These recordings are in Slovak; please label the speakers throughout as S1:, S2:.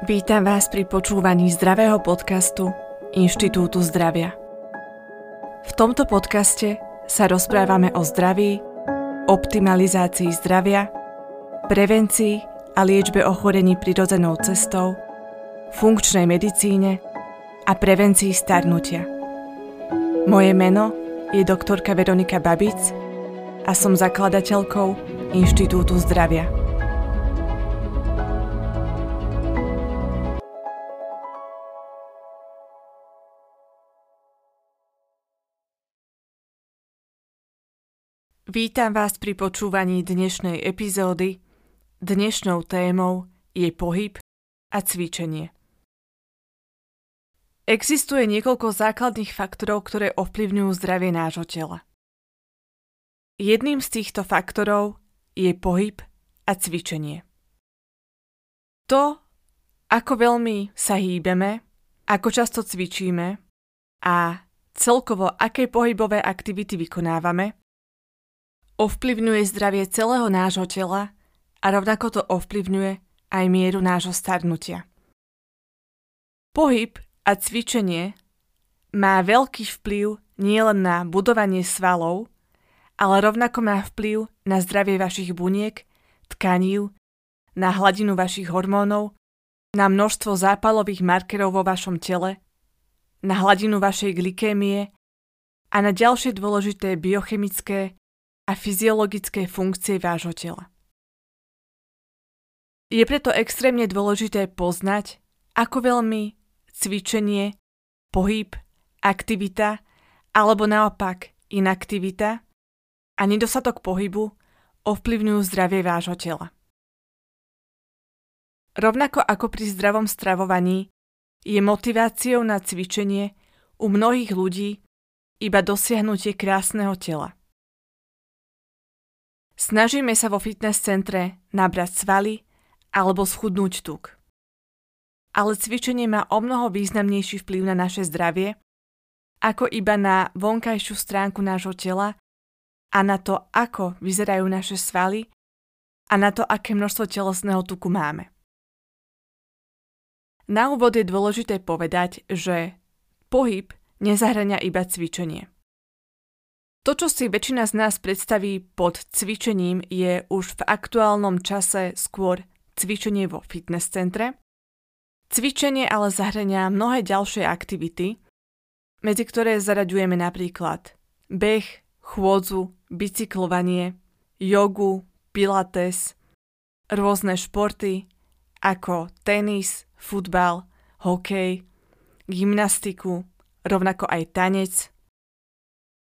S1: Vítam vás pri počúvaní zdravého podcastu Inštitútu zdravia. V tomto podcaste sa rozprávame o zdraví, optimalizácii zdravia, prevencii a liečbe ochorení prirodzenou cestou, funkčnej medicíne a prevencii starnutia. Moje meno je doktorka Veronika Babic a som zakladateľkou Inštitútu zdravia. Vítam vás pri počúvaní dnešnej epizódy. Dnešnou témou je pohyb a cvičenie. Existuje niekoľko základných faktorov, ktoré ovplyvňujú zdravie nášho tela. Jedným z týchto faktorov je pohyb a cvičenie. To, ako veľmi sa hýbeme, ako často cvičíme a celkovo aké pohybové aktivity vykonávame, ovplyvňuje zdravie celého nášho tela a rovnako to ovplyvňuje aj mieru nášho starnutia. Pohyb a cvičenie má veľký vplyv nielen na budovanie svalov, ale rovnako má vplyv na zdravie vašich buniek, tkaní, na hladinu vašich hormónov, na množstvo zápalových markerov vo vašom tele, na hladinu vašej glikémie a na ďalšie dôležité biochemické a fyziologické funkcie vášho tela. Je preto extrémne dôležité poznať, ako veľmi cvičenie, pohyb, aktivita alebo naopak inaktivita a nedostatok pohybu ovplyvňujú zdravie vášho tela. Rovnako ako pri zdravom stravovaní je motiváciou na cvičenie u mnohých ľudí iba dosiahnutie krásneho tela. Snažíme sa vo fitness centre nabrať svaly alebo schudnúť tuk. Ale cvičenie má o mnoho významnejší vplyv na naše zdravie, ako iba na vonkajšiu stránku nášho tela a na to, ako vyzerajú naše svaly a na to, aké množstvo telesného tuku máme. Na úvod je dôležité povedať, že pohyb nezahrania iba cvičenie. To, čo si väčšina z nás predstaví pod cvičením, je už v aktuálnom čase skôr cvičenie vo fitness centre. Cvičenie ale zahrania mnohé ďalšie aktivity, medzi ktoré zaraďujeme napríklad beh, chôdzu, bicyklovanie, jogu, pilates, rôzne športy ako tenis, futbal, hokej, gymnastiku, rovnako aj tanec,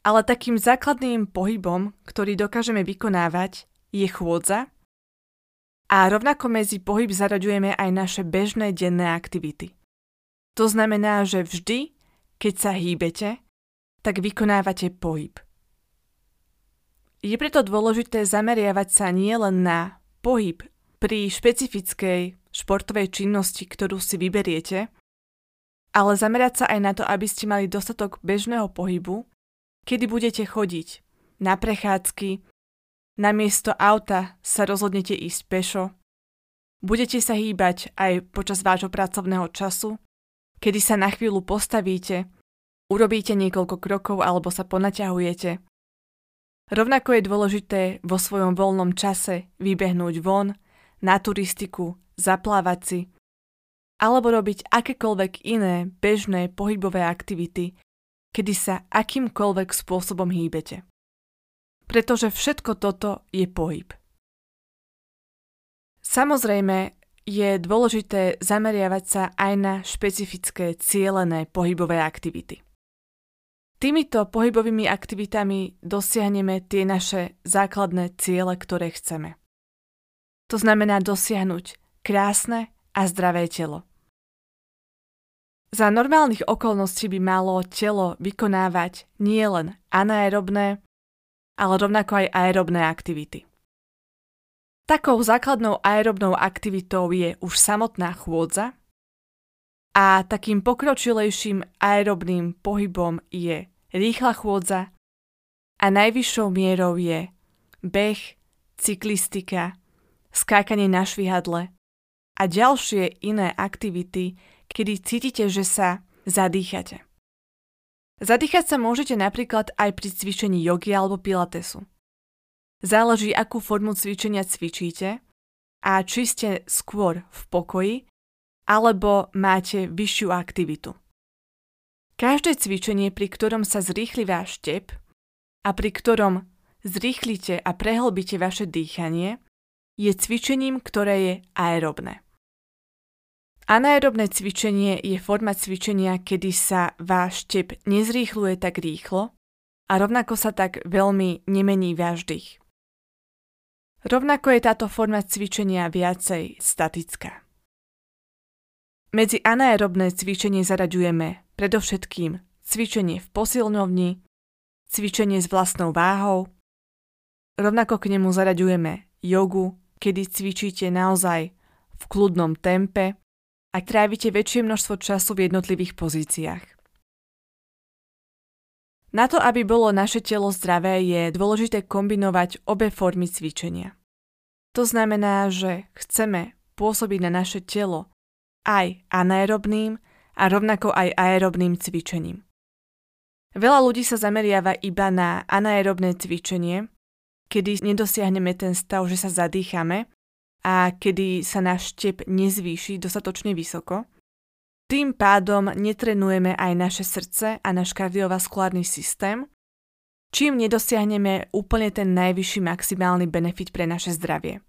S1: ale takým základným pohybom, ktorý dokážeme vykonávať, je chôdza a rovnako medzi pohyb zaraďujeme aj naše bežné denné aktivity. To znamená, že vždy, keď sa hýbete, tak vykonávate pohyb. Je preto dôležité zameriavať sa nielen na pohyb pri špecifickej športovej činnosti, ktorú si vyberiete, ale zamerať sa aj na to, aby ste mali dostatok bežného pohybu, kedy budete chodiť. Na prechádzky, namiesto auta sa rozhodnete ísť pešo, budete sa hýbať aj počas vášho pracovného času, kedy sa na chvíľu postavíte, urobíte niekoľko krokov alebo sa ponaťahujete. Rovnako je dôležité vo svojom voľnom čase vybehnúť von, na turistiku, zaplávať si, alebo robiť akékoľvek iné bežné pohybové aktivity, kedy sa akýmkoľvek spôsobom hýbete. Pretože všetko toto je pohyb. Samozrejme, je dôležité zameriavať sa aj na špecifické cielené pohybové aktivity. Týmito pohybovými aktivitami dosiahneme tie naše základné ciele, ktoré chceme. To znamená dosiahnuť krásne a zdravé telo. Za normálnych okolností by malo telo vykonávať nielen anaerobné, ale rovnako aj aerobné aktivity. Takou základnou aerobnou aktivitou je už samotná chôdza a takým pokročilejším aerobným pohybom je rýchla chôdza a najvyššou mierou je beh, cyklistika, skákanie na švihadle a ďalšie iné aktivity, kedy cítite, že sa zadýchate. Zadýchať sa môžete napríklad aj pri cvičení jogy alebo pilatesu. Záleží, akú formu cvičenia cvičíte a či ste skôr v pokoji alebo máte vyššiu aktivitu. Každé cvičenie, pri ktorom sa zrýchli váš tep a pri ktorom zrýchlite a prehlbíte vaše dýchanie, je cvičením, ktoré je aerobné. Anaerobné cvičenie je forma cvičenia, kedy sa váš tep nezrýchluje tak rýchlo a rovnako sa tak veľmi nemení váš dých. Rovnako je táto forma cvičenia viacej statická. Medzi anaerobné cvičenie zaraďujeme predovšetkým cvičenie v posilňovni, cvičenie s vlastnou váhou, rovnako k nemu zaraďujeme jogu, kedy cvičíte naozaj v kľudnom tempe, a trávite väčšie množstvo času v jednotlivých pozíciách. Na to, aby bolo naše telo zdravé, je dôležité kombinovať obe formy cvičenia. To znamená, že chceme pôsobiť na naše telo aj anaerobným a rovnako aj aerobným cvičením. Veľa ľudí sa zameriava iba na anaerobné cvičenie, kedy nedosiahneme ten stav, že sa zadýchame a kedy sa náš štep nezvýši dostatočne vysoko. Tým pádom netrenujeme aj naše srdce a náš kardiovaskulárny systém, čím nedosiahneme úplne ten najvyšší maximálny benefit pre naše zdravie.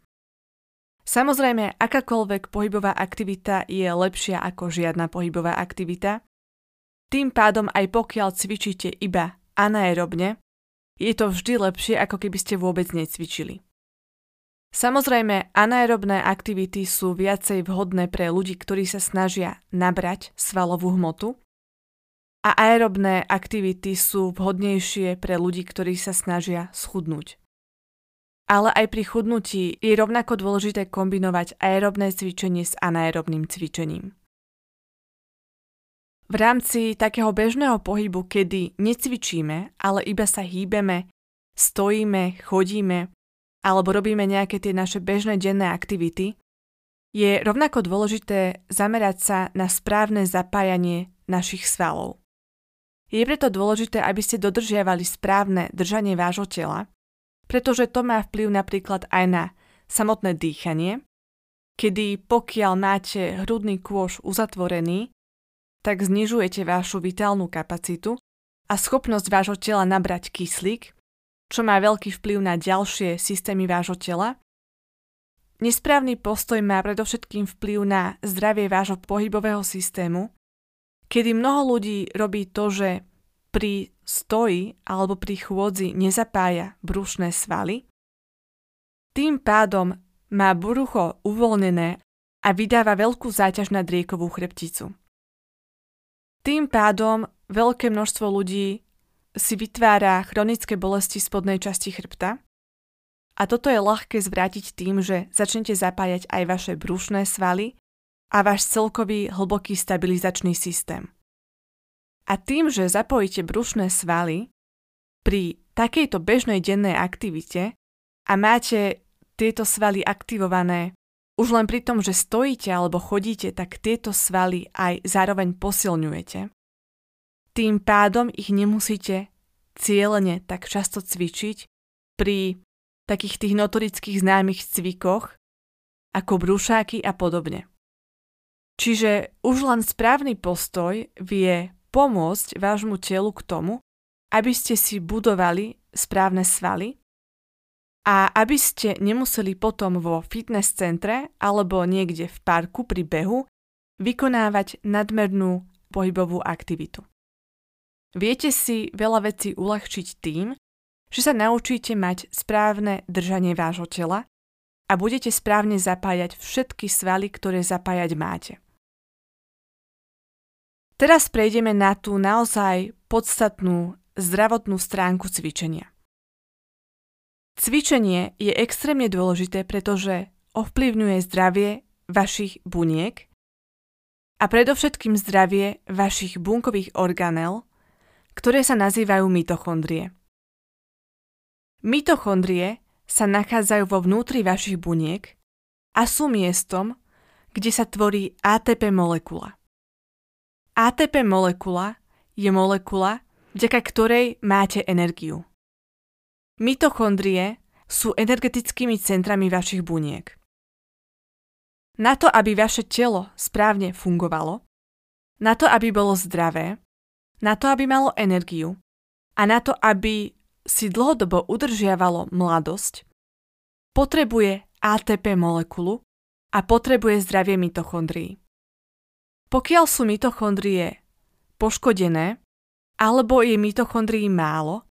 S1: Samozrejme, akákoľvek pohybová aktivita je lepšia ako žiadna pohybová aktivita. Tým pádom aj pokiaľ cvičíte iba anaerobne, je to vždy lepšie, ako keby ste vôbec necvičili. Samozrejme, anaerobné aktivity sú viacej vhodné pre ľudí, ktorí sa snažia nabrať svalovú hmotu a aerobné aktivity sú vhodnejšie pre ľudí, ktorí sa snažia schudnúť. Ale aj pri chudnutí je rovnako dôležité kombinovať aerobné cvičenie s anaerobným cvičením. V rámci takého bežného pohybu, kedy necvičíme, ale iba sa hýbeme, stojíme, chodíme, alebo robíme nejaké tie naše bežné denné aktivity, je rovnako dôležité zamerať sa na správne zapájanie našich svalov. Je preto dôležité, aby ste dodržiavali správne držanie vášho tela, pretože to má vplyv napríklad aj na samotné dýchanie, kedy pokiaľ máte hrudný kôž uzatvorený, tak znižujete vašu vitálnu kapacitu a schopnosť vášho tela nabrať kyslík, čo má veľký vplyv na ďalšie systémy vášho tela. Nesprávny postoj má predovšetkým vplyv na zdravie vášho pohybového systému, kedy mnoho ľudí robí to, že pri stoji alebo pri chôdzi nezapája brušné svaly. Tým pádom má brucho uvoľnené a vydáva veľkú záťaž na driekovú chrbticu. Tým pádom veľké množstvo ľudí si vytvára chronické bolesti spodnej časti chrbta. A toto je ľahké zvrátiť tým, že začnete zapájať aj vaše brušné svaly a váš celkový hlboký stabilizačný systém. A tým, že zapojíte brušné svaly pri takejto bežnej dennej aktivite a máte tieto svaly aktivované už len pri tom, že stojíte alebo chodíte, tak tieto svaly aj zároveň posilňujete. Tým pádom ich nemusíte cieľene tak často cvičiť pri takých tých notorických známych cvikoch ako brúšáky a podobne. Čiže už len správny postoj vie pomôcť vášmu telu k tomu, aby ste si budovali správne svaly a aby ste nemuseli potom vo fitness centre alebo niekde v parku pri behu vykonávať nadmernú pohybovú aktivitu. Viete si veľa vecí uľahčiť tým, že sa naučíte mať správne držanie vášho tela a budete správne zapájať všetky svaly, ktoré zapájať máte. Teraz prejdeme na tú naozaj podstatnú zdravotnú stránku cvičenia. Cvičenie je extrémne dôležité, pretože ovplyvňuje zdravie vašich buniek a predovšetkým zdravie vašich bunkových organel, ktoré sa nazývajú mitochondrie. Mitochondrie sa nachádzajú vo vnútri vašich buniek a sú miestom, kde sa tvorí ATP molekula. ATP molekula je molekula, vďaka ktorej máte energiu. Mitochondrie sú energetickými centrami vašich buniek. Na to, aby vaše telo správne fungovalo, na to, aby bolo zdravé, na to, aby malo energiu a na to, aby si dlhodobo udržiavalo mladosť, potrebuje ATP molekulu a potrebuje zdravie mitochondrií. Pokiaľ sú mitochondrie poškodené alebo je mitochondrií málo,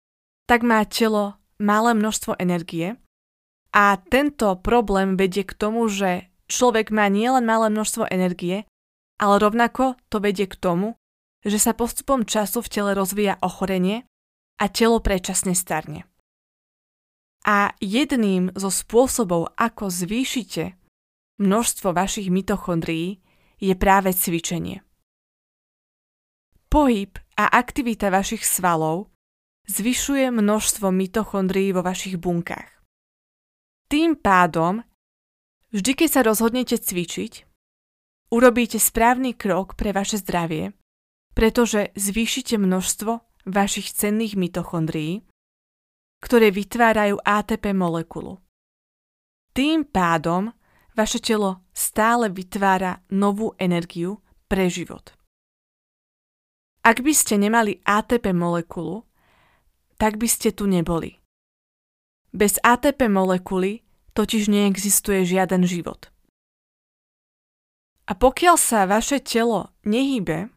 S1: tak má telo malé množstvo energie a tento problém vedie k tomu, že človek má nielen malé množstvo energie, ale rovnako to vedie k tomu, že sa postupom času v tele rozvíja ochorenie a telo predčasne starne. A jedným zo spôsobov, ako zvýšite množstvo vašich mitochondrií, je práve cvičenie. Pohyb a aktivita vašich svalov zvyšuje množstvo mitochondrií vo vašich bunkách. Tým pádom, vždy keď sa rozhodnete cvičiť, urobíte správny krok pre vaše zdravie, pretože zvýšite množstvo vašich cenných mitochondrií, ktoré vytvárajú ATP molekulu. Tým pádom vaše telo stále vytvára novú energiu pre život. Ak by ste nemali ATP molekulu, tak by ste tu neboli. Bez ATP molekuly totiž neexistuje žiaden život. A pokiaľ sa vaše telo nehybe,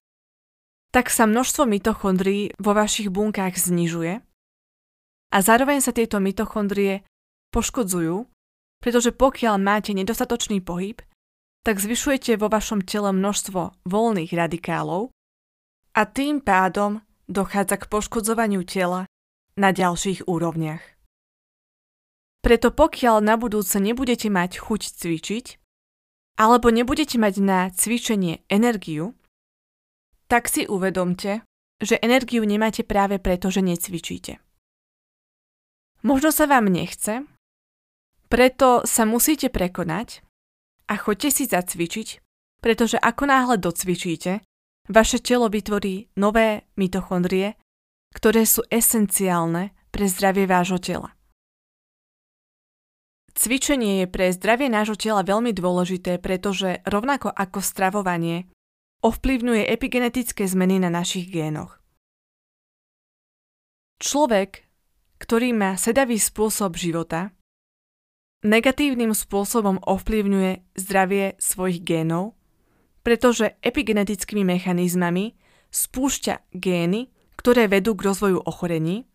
S1: tak sa množstvo mitochondrií vo vašich bunkách znižuje a zároveň sa tieto mitochondrie poškodzujú pretože pokiaľ máte nedostatočný pohyb, tak zvyšujete vo vašom tele množstvo voľných radikálov a tým pádom dochádza k poškodzovaniu tela na ďalších úrovniach. Preto pokiaľ na budúce nebudete mať chuť cvičiť, alebo nebudete mať na cvičenie energiu, tak si uvedomte, že energiu nemáte práve preto, že necvičíte. Možno sa vám nechce, preto sa musíte prekonať a choďte si zacvičiť, pretože ako náhle docvičíte, vaše telo vytvorí nové mitochondrie, ktoré sú esenciálne pre zdravie vášho tela. Cvičenie je pre zdravie nášho tela veľmi dôležité, pretože rovnako ako stravovanie ovplyvňuje epigenetické zmeny na našich génoch. Človek, ktorý má sedavý spôsob života, negatívnym spôsobom ovplyvňuje zdravie svojich génov, pretože epigenetickými mechanizmami spúšťa gény, ktoré vedú k rozvoju ochorení,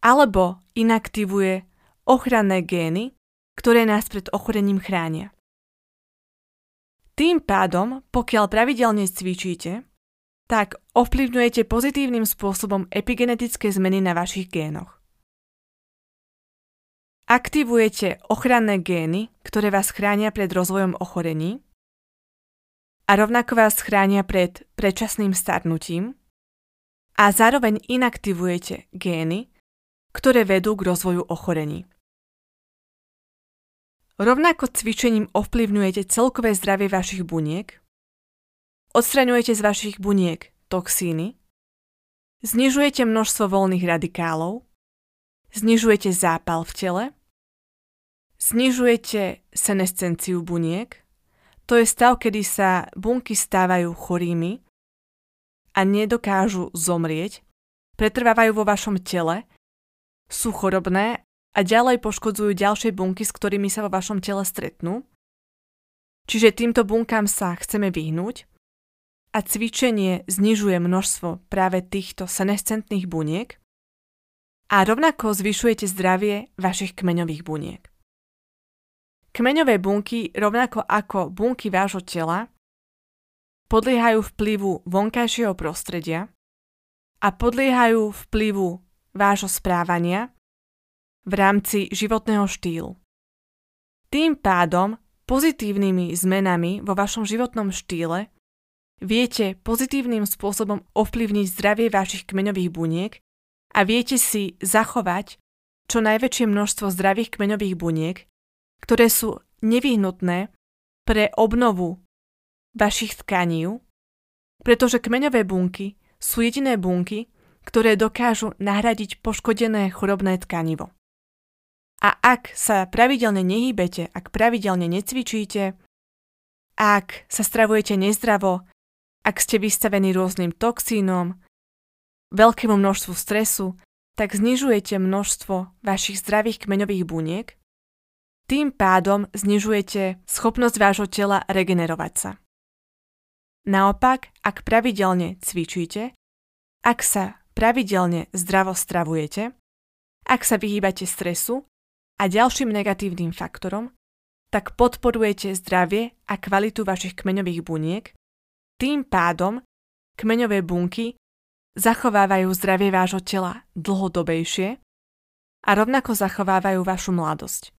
S1: alebo inaktivuje ochranné gény, ktoré nás pred ochorením chránia. Tým pádom, pokiaľ pravidelne cvičíte, tak ovplyvňujete pozitívnym spôsobom epigenetické zmeny na vašich génoch. Aktivujete ochranné gény, ktoré vás chránia pred rozvojom ochorení a rovnako vás chránia pred predčasným starnutím a zároveň inaktivujete gény, ktoré vedú k rozvoju ochorení. Rovnako cvičením ovplyvňujete celkové zdravie vašich buniek, odstraňujete z vašich buniek toxíny, znižujete množstvo voľných radikálov, znižujete zápal v tele? Znižujete senescenciu buniek, to je stav, kedy sa bunky stávajú chorými a nedokážu zomrieť, pretrvávajú vo vašom tele, sú chorobné a ďalej poškodzujú ďalšie bunky, s ktorými sa vo vašom tele stretnú. Čiže týmto bunkám sa chceme vyhnúť a cvičenie znižuje množstvo práve týchto senescentných buniek a rovnako zvyšujete zdravie vašich kmeňových buniek. Kmeňové bunky, rovnako ako bunky vášho tela, podliehajú vplyvu vonkajšieho prostredia a podliehajú vplyvu vášho správania v rámci životného štýlu. Tým pádom pozitívnymi zmenami vo vašom životnom štýle viete pozitívnym spôsobom ovplyvniť zdravie vašich kmeňových buniek a viete si zachovať čo najväčšie množstvo zdravých kmeňových buniek ktoré sú nevyhnutné pre obnovu vašich tkaní, pretože kmeňové bunky sú jediné bunky, ktoré dokážu nahradiť poškodené chorobné tkanivo. A ak sa pravidelne nehýbete, ak pravidelne necvičíte, ak sa stravujete nezdravo, ak ste vystavení rôznym toxínom, veľkému množstvu stresu, tak znižujete množstvo vašich zdravých kmeňových buniek, tým pádom znižujete schopnosť vášho tela regenerovať sa. Naopak, ak pravidelne cvičíte, ak sa pravidelne zdravo stravujete, ak sa vyhýbate stresu a ďalším negatívnym faktorom, tak podporujete zdravie a kvalitu vašich kmeňových buniek, tým pádom kmeňové bunky zachovávajú zdravie vášho tela dlhodobejšie a rovnako zachovávajú vašu mladosť.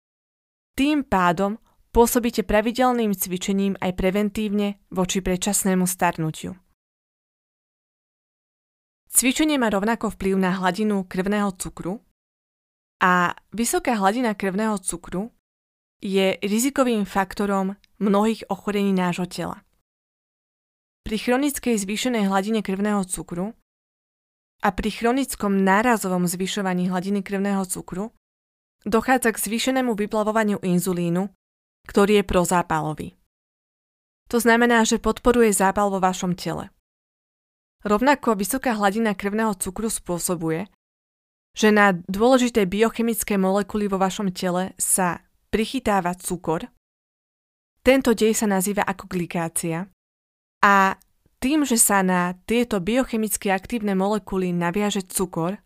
S1: Tým pádom pôsobíte pravidelným cvičením aj preventívne voči predčasnému starnutiu. Cvičenie má rovnako vplyv na hladinu krvného cukru a vysoká hladina krvného cukru je rizikovým faktorom mnohých ochorení nášho tela. Pri chronickej zvýšenej hladine krvného cukru a pri chronickom nárazovom zvyšovaní hladiny krvného cukru dochádza k zvýšenému vyplavovaniu inzulínu ktorý je prozápalový. To znamená, že podporuje zápal vo vašom tele. Rovnako vysoká hladina krvného cukru spôsobuje, že na dôležité biochemické molekuly vo vašom tele sa prichytáva cukor. Tento dej sa nazýva ako glikácia a tým, že sa na tieto biochemicky aktívne molekuly naviaže cukor,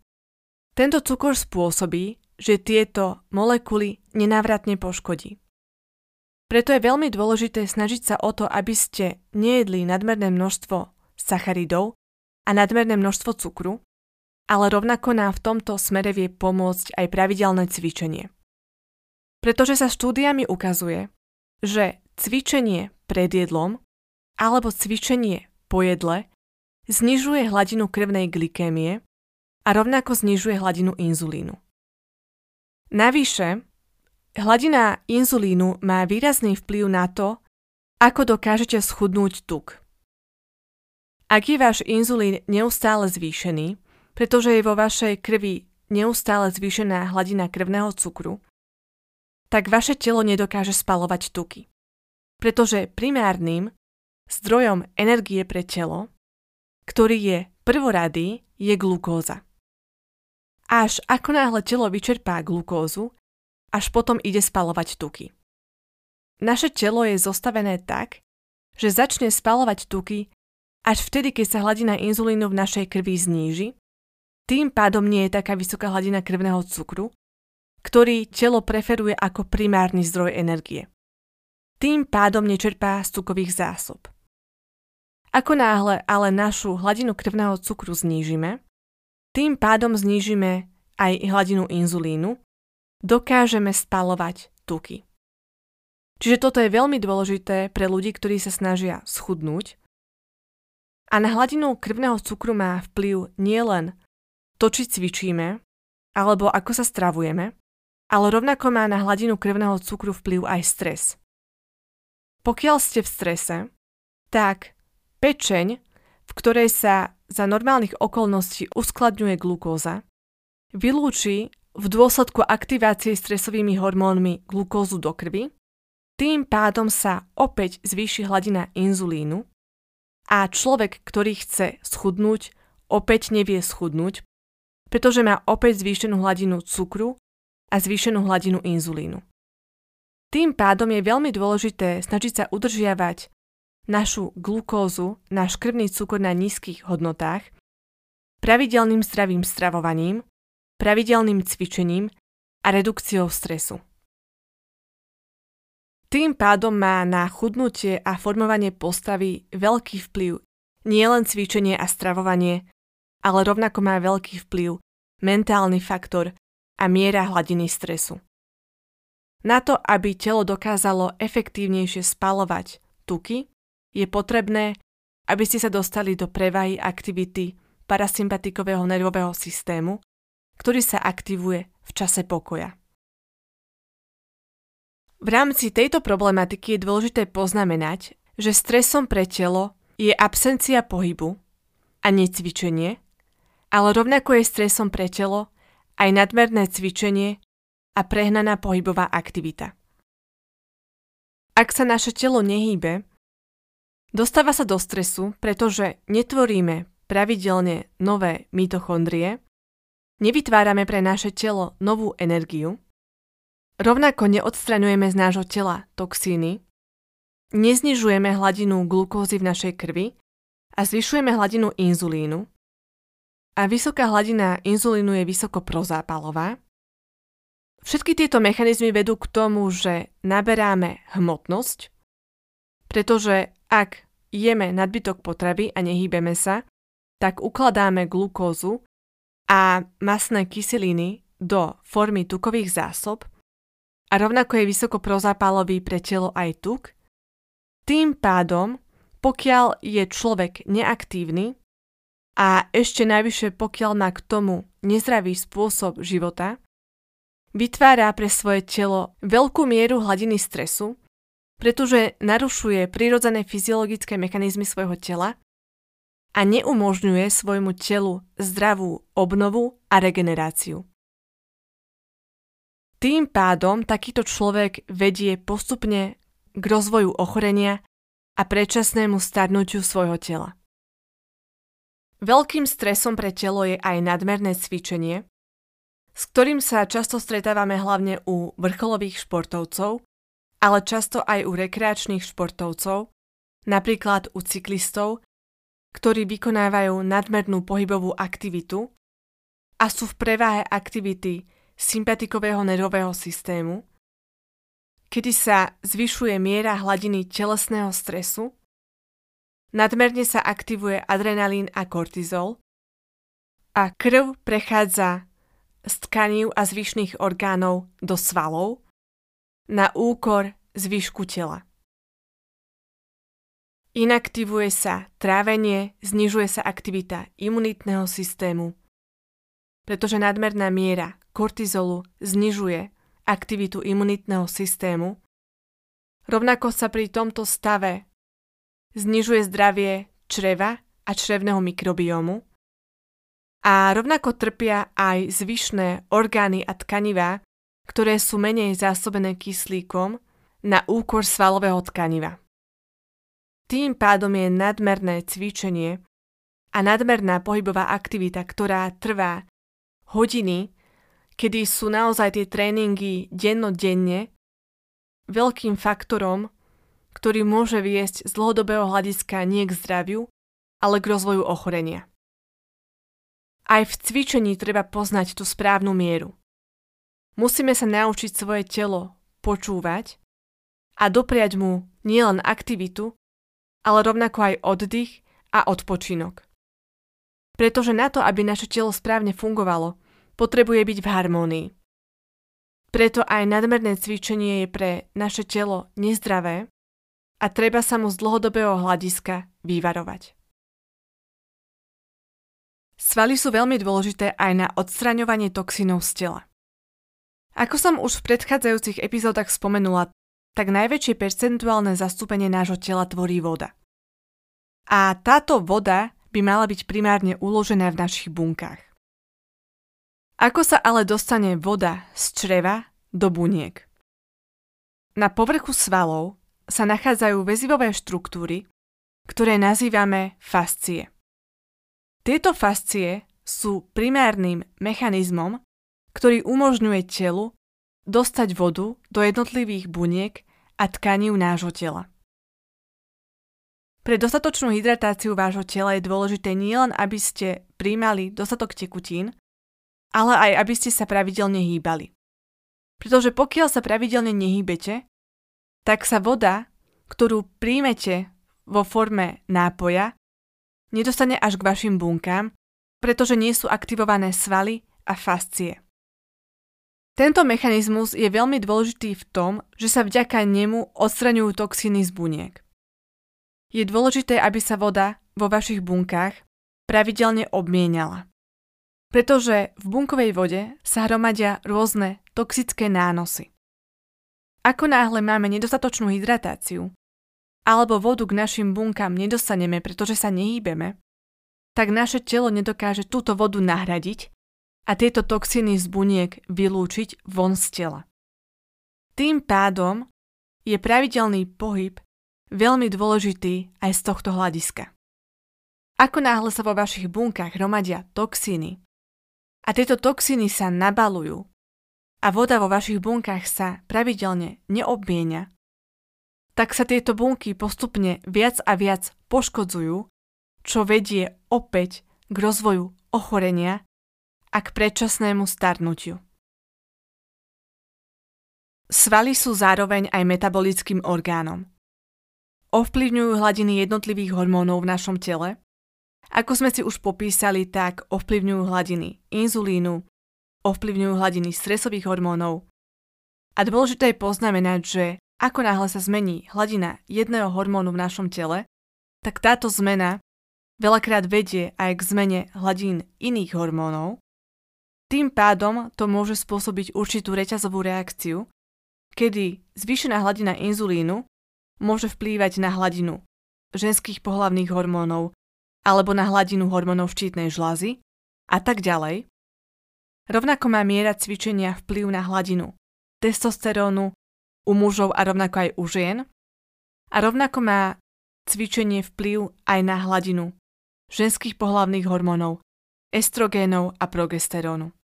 S1: tento cukor spôsobí, že tieto molekuly nenávratne poškodí. Preto je veľmi dôležité snažiť sa o to, aby ste nejedli nadmerné množstvo sacharidov a nadmerné množstvo cukru, ale rovnako nám v tomto smere vie pomôcť aj pravidelné cvičenie. Pretože sa štúdiami ukazuje, že cvičenie pred jedlom alebo cvičenie po jedle znižuje hladinu krvnej glykémie a rovnako znižuje hladinu inzulínu. Navyše, Hladina inzulínu má výrazný vplyv na to, ako dokážete schudnúť tuk. Ak je váš inzulín neustále zvýšený, pretože je vo vašej krvi neustále zvýšená hladina krvného cukru, tak vaše telo nedokáže spalovať tuky. Pretože primárnym zdrojom energie pre telo, ktorý je prvoradý, je glukóza. Až ako náhle telo vyčerpá glukózu, až potom ide spalovať tuky. Naše telo je zostavené tak, že začne spalovať tuky až vtedy, keď sa hladina inzulínu v našej krvi zníži, tým pádom nie je taká vysoká hladina krvného cukru, ktorý telo preferuje ako primárny zdroj energie. Tým pádom nečerpá z cukových zásob. Ako náhle ale našu hladinu krvného cukru znížime, tým pádom znížime aj hladinu inzulínu dokážeme spalovať tuky. Čiže toto je veľmi dôležité pre ľudí, ktorí sa snažia schudnúť. A na hladinu krvného cukru má vplyv nielen to, či cvičíme, alebo ako sa stravujeme, ale rovnako má na hladinu krvného cukru vplyv aj stres. Pokiaľ ste v strese, tak pečeň, v ktorej sa za normálnych okolností uskladňuje glukóza, vylúči v dôsledku aktivácie stresovými hormónmi glukózu do krvi, tým pádom sa opäť zvýši hladina inzulínu a človek, ktorý chce schudnúť, opäť nevie schudnúť, pretože má opäť zvýšenú hladinu cukru a zvýšenú hladinu inzulínu. Tým pádom je veľmi dôležité snažiť sa udržiavať našu glukózu, náš krvný cukor na nízkych hodnotách, pravidelným zdravým stravovaním pravidelným cvičením a redukciou stresu. Tým pádom má na chudnutie a formovanie postavy veľký vplyv nielen cvičenie a stravovanie, ale rovnako má veľký vplyv mentálny faktor a miera hladiny stresu. Na to, aby telo dokázalo efektívnejšie spalovať tuky, je potrebné, aby ste sa dostali do prevahy aktivity parasympatikového nervového systému ktorý sa aktivuje v čase pokoja. V rámci tejto problematiky je dôležité poznamenať, že stresom pre telo je absencia pohybu a necvičenie, ale rovnako je stresom pre telo aj nadmerné cvičenie a prehnaná pohybová aktivita. Ak sa naše telo nehýbe, dostáva sa do stresu, pretože netvoríme pravidelne nové mitochondrie, nevytvárame pre naše telo novú energiu Rovnako neodstraňujeme z nášho tela toxíny, neznižujeme hladinu glukózy v našej krvi a zvyšujeme hladinu inzulínu. A vysoká hladina inzulínu je vysoko prozápalová. Všetky tieto mechanizmy vedú k tomu, že naberáme hmotnosť, pretože ak jeme nadbytok potravy a nehýbeme sa, tak ukladáme glukózu a masné kyseliny do formy tukových zásob a rovnako je vysoko prozápalový pre telo aj tuk, tým pádom, pokiaľ je človek neaktívny a ešte najvyššie pokiaľ má k tomu nezdravý spôsob života, vytvára pre svoje telo veľkú mieru hladiny stresu, pretože narušuje prirodzené fyziologické mechanizmy svojho tela a neumožňuje svojmu telu zdravú obnovu a regeneráciu. Tým pádom takýto človek vedie postupne k rozvoju ochorenia a predčasnému starnutiu svojho tela. Veľkým stresom pre telo je aj nadmerné cvičenie, s ktorým sa často stretávame hlavne u vrcholových športovcov, ale často aj u rekreačných športovcov, napríklad u cyklistov, ktorí vykonávajú nadmernú pohybovú aktivitu a sú v preváhe aktivity sympatikového nervového systému, kedy sa zvyšuje miera hladiny telesného stresu, nadmerne sa aktivuje adrenalín a kortizol a krv prechádza z tkanív a zvyšných orgánov do svalov na úkor zvyšku tela. Inaktivuje sa trávenie, znižuje sa aktivita imunitného systému, pretože nadmerná miera kortizolu znižuje aktivitu imunitného systému, rovnako sa pri tomto stave znižuje zdravie čreva a črevného mikrobiomu a rovnako trpia aj zvyšné orgány a tkanivá, ktoré sú menej zásobené kyslíkom na úkor svalového tkaniva. Tým pádom je nadmerné cvičenie a nadmerná pohybová aktivita, ktorá trvá hodiny, kedy sú naozaj tie tréningy dennodenne veľkým faktorom, ktorý môže viesť z dlhodobého hľadiska nie k zdraviu, ale k rozvoju ochorenia. Aj v cvičení treba poznať tú správnu mieru. Musíme sa naučiť svoje telo počúvať a dopriať mu nielen aktivitu, ale rovnako aj oddych a odpočinok. Pretože na to, aby naše telo správne fungovalo, potrebuje byť v harmónii. Preto aj nadmerné cvičenie je pre naše telo nezdravé a treba sa mu z dlhodobého hľadiska vyvarovať. Svaly sú veľmi dôležité aj na odstraňovanie toxínov z tela. Ako som už v predchádzajúcich epizódach spomenula, tak najväčšie percentuálne zastúpenie nášho tela tvorí voda. A táto voda by mala byť primárne uložená v našich bunkách. Ako sa ale dostane voda z čreva do buniek? Na povrchu svalov sa nachádzajú väzivové štruktúry, ktoré nazývame fascie. Tieto fascie sú primárnym mechanizmom, ktorý umožňuje telu dostať vodu do jednotlivých buniek a tkaní nášho tela. Pre dostatočnú hydratáciu vášho tela je dôležité nielen, aby ste príjmali dostatok tekutín, ale aj aby ste sa pravidelne hýbali. Pretože pokiaľ sa pravidelne nehýbete, tak sa voda, ktorú príjmete vo forme nápoja, nedostane až k vašim bunkám, pretože nie sú aktivované svaly a fascie. Tento mechanizmus je veľmi dôležitý v tom, že sa vďaka nemu odstraňujú toxíny z buniek. Je dôležité, aby sa voda vo vašich bunkách pravidelne obmienala pretože v bunkovej vode sa hromadia rôzne toxické nánosy. Ako náhle máme nedostatočnú hydratáciu, alebo vodu k našim bunkám nedostaneme, pretože sa nehýbeme, tak naše telo nedokáže túto vodu nahradiť a tieto toxíny z buniek vylúčiť von z tela. Tým pádom je pravidelný pohyb veľmi dôležitý aj z tohto hľadiska. Ako náhle sa vo vašich bunkách hromadia toxíny a tieto toxíny sa nabalujú a voda vo vašich bunkách sa pravidelne neobmienia, tak sa tieto bunky postupne viac a viac poškodzujú, čo vedie opäť k rozvoju ochorenia a k predčasnému starnutiu. Svaly sú zároveň aj metabolickým orgánom. Ovplyvňujú hladiny jednotlivých hormónov v našom tele. Ako sme si už popísali, tak ovplyvňujú hladiny inzulínu, ovplyvňujú hladiny stresových hormónov. A dôležité je poznamenať, že ako náhle sa zmení hladina jedného hormónu v našom tele, tak táto zmena veľakrát vedie aj k zmene hladín iných hormónov. Tým pádom to môže spôsobiť určitú reťazovú reakciu, kedy zvýšená hladina inzulínu môže vplývať na hladinu ženských pohlavných hormónov alebo na hladinu hormónov štítnej žlázy a tak ďalej. Rovnako má miera cvičenia vplyv na hladinu testosterónu u mužov a rovnako aj u žien. A rovnako má cvičenie vplyv aj na hladinu ženských pohlavných hormónov, estrogénov a progesterónu.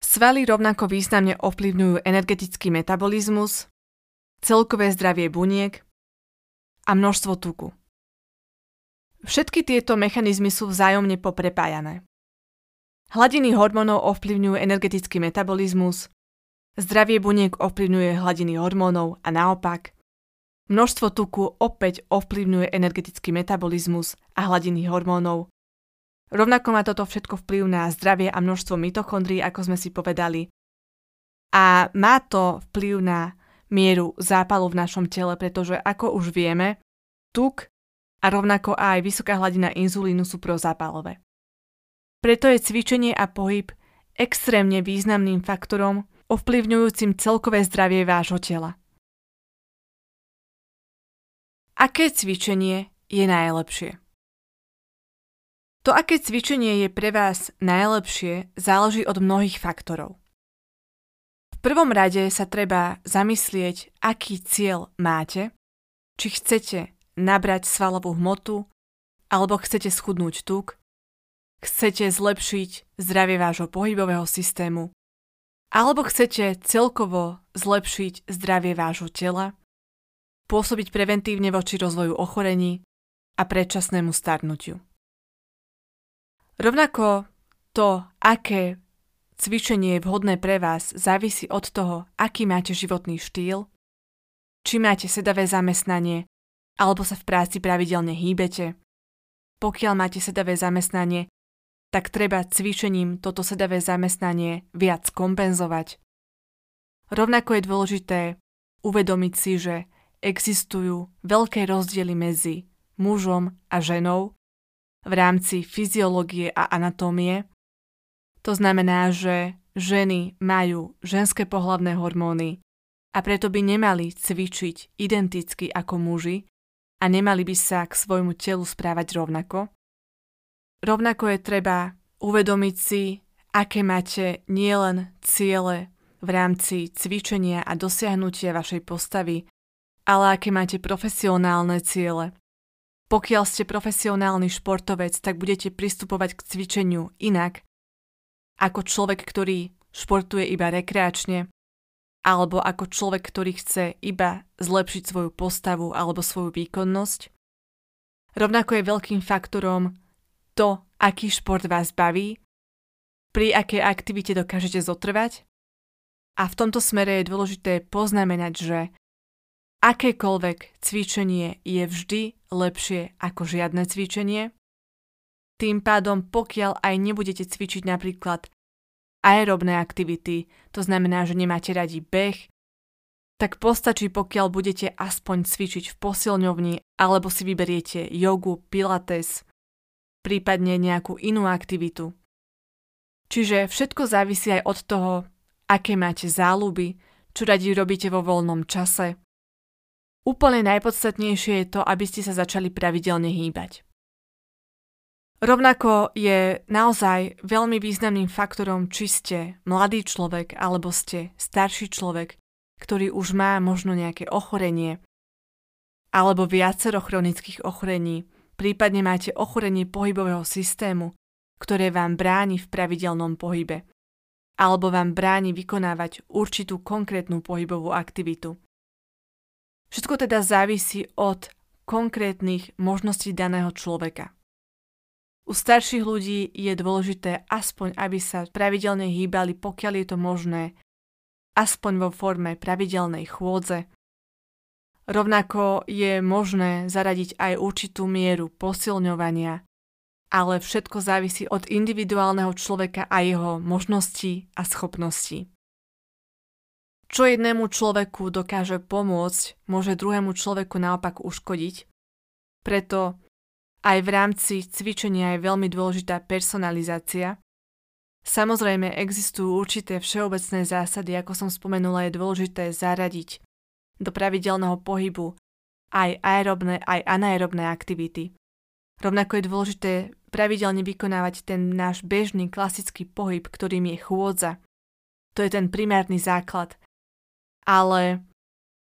S1: Svaly rovnako významne ovplyvňujú energetický metabolizmus, celkové zdravie buniek a množstvo tuku. Všetky tieto mechanizmy sú vzájomne poprepájané. Hladiny hormónov ovplyvňujú energetický metabolizmus, zdravie buniek ovplyvňuje hladiny hormónov a naopak. Množstvo tuku opäť ovplyvňuje energetický metabolizmus a hladiny hormónov Rovnako má toto všetko vplyv na zdravie a množstvo mitochondrií, ako sme si povedali. A má to vplyv na mieru zápalu v našom tele, pretože ako už vieme, tuk a rovnako aj vysoká hladina inzulínu sú prozápalové. Preto je cvičenie a pohyb extrémne významným faktorom ovplyvňujúcim celkové zdravie vášho tela. Aké cvičenie je najlepšie? To, aké cvičenie je pre vás najlepšie, záleží od mnohých faktorov. V prvom rade sa treba zamyslieť, aký cieľ máte, či chcete nabrať svalovú hmotu, alebo chcete schudnúť tuk, chcete zlepšiť zdravie vášho pohybového systému, alebo chcete celkovo zlepšiť zdravie vášho tela, pôsobiť preventívne voči rozvoju ochorení a predčasnému starnutiu. Rovnako to, aké cvičenie je vhodné pre vás, závisí od toho, aký máte životný štýl, či máte sedavé zamestnanie, alebo sa v práci pravidelne hýbete. Pokiaľ máte sedavé zamestnanie, tak treba cvičením toto sedavé zamestnanie viac kompenzovať. Rovnako je dôležité uvedomiť si, že existujú veľké rozdiely medzi mužom a ženou v rámci fyziológie a anatómie. To znamená, že ženy majú ženské pohlavné hormóny a preto by nemali cvičiť identicky ako muži a nemali by sa k svojmu telu správať rovnako. Rovnako je treba uvedomiť si, aké máte nielen ciele v rámci cvičenia a dosiahnutia vašej postavy, ale aké máte profesionálne ciele pokiaľ ste profesionálny športovec, tak budete pristupovať k cvičeniu inak ako človek, ktorý športuje iba rekreačne, alebo ako človek, ktorý chce iba zlepšiť svoju postavu alebo svoju výkonnosť. Rovnako je veľkým faktorom to, aký šport vás baví, pri akej aktivite dokážete zotrvať. A v tomto smere je dôležité poznamenať, že akékoľvek cvičenie je vždy lepšie ako žiadne cvičenie. Tým pádom, pokiaľ aj nebudete cvičiť napríklad aerobné aktivity, to znamená, že nemáte radi beh, tak postačí, pokiaľ budete aspoň cvičiť v posilňovni alebo si vyberiete jogu, pilates, prípadne nejakú inú aktivitu. Čiže všetko závisí aj od toho, aké máte záľuby, čo radi robíte vo voľnom čase. Úplne najpodstatnejšie je to, aby ste sa začali pravidelne hýbať. Rovnako je naozaj veľmi významným faktorom, či ste mladý človek alebo ste starší človek, ktorý už má možno nejaké ochorenie alebo viacero chronických ochorení, prípadne máte ochorenie pohybového systému, ktoré vám bráni v pravidelnom pohybe alebo vám bráni vykonávať určitú konkrétnu pohybovú aktivitu. Všetko teda závisí od konkrétnych možností daného človeka. U starších ľudí je dôležité aspoň, aby sa pravidelne hýbali, pokiaľ je to možné, aspoň vo forme pravidelnej chôdze. Rovnako je možné zaradiť aj určitú mieru posilňovania, ale všetko závisí od individuálneho človeka a jeho možností a schopností. Čo jednému človeku dokáže pomôcť, môže druhému človeku naopak uškodiť. Preto aj v rámci cvičenia je veľmi dôležitá personalizácia. Samozrejme existujú určité všeobecné zásady, ako som spomenula, je dôležité zaradiť do pravidelného pohybu aj aerobné, aj anaerobné aktivity. Rovnako je dôležité pravidelne vykonávať ten náš bežný klasický pohyb, ktorým je chôdza. To je ten primárny základ. Ale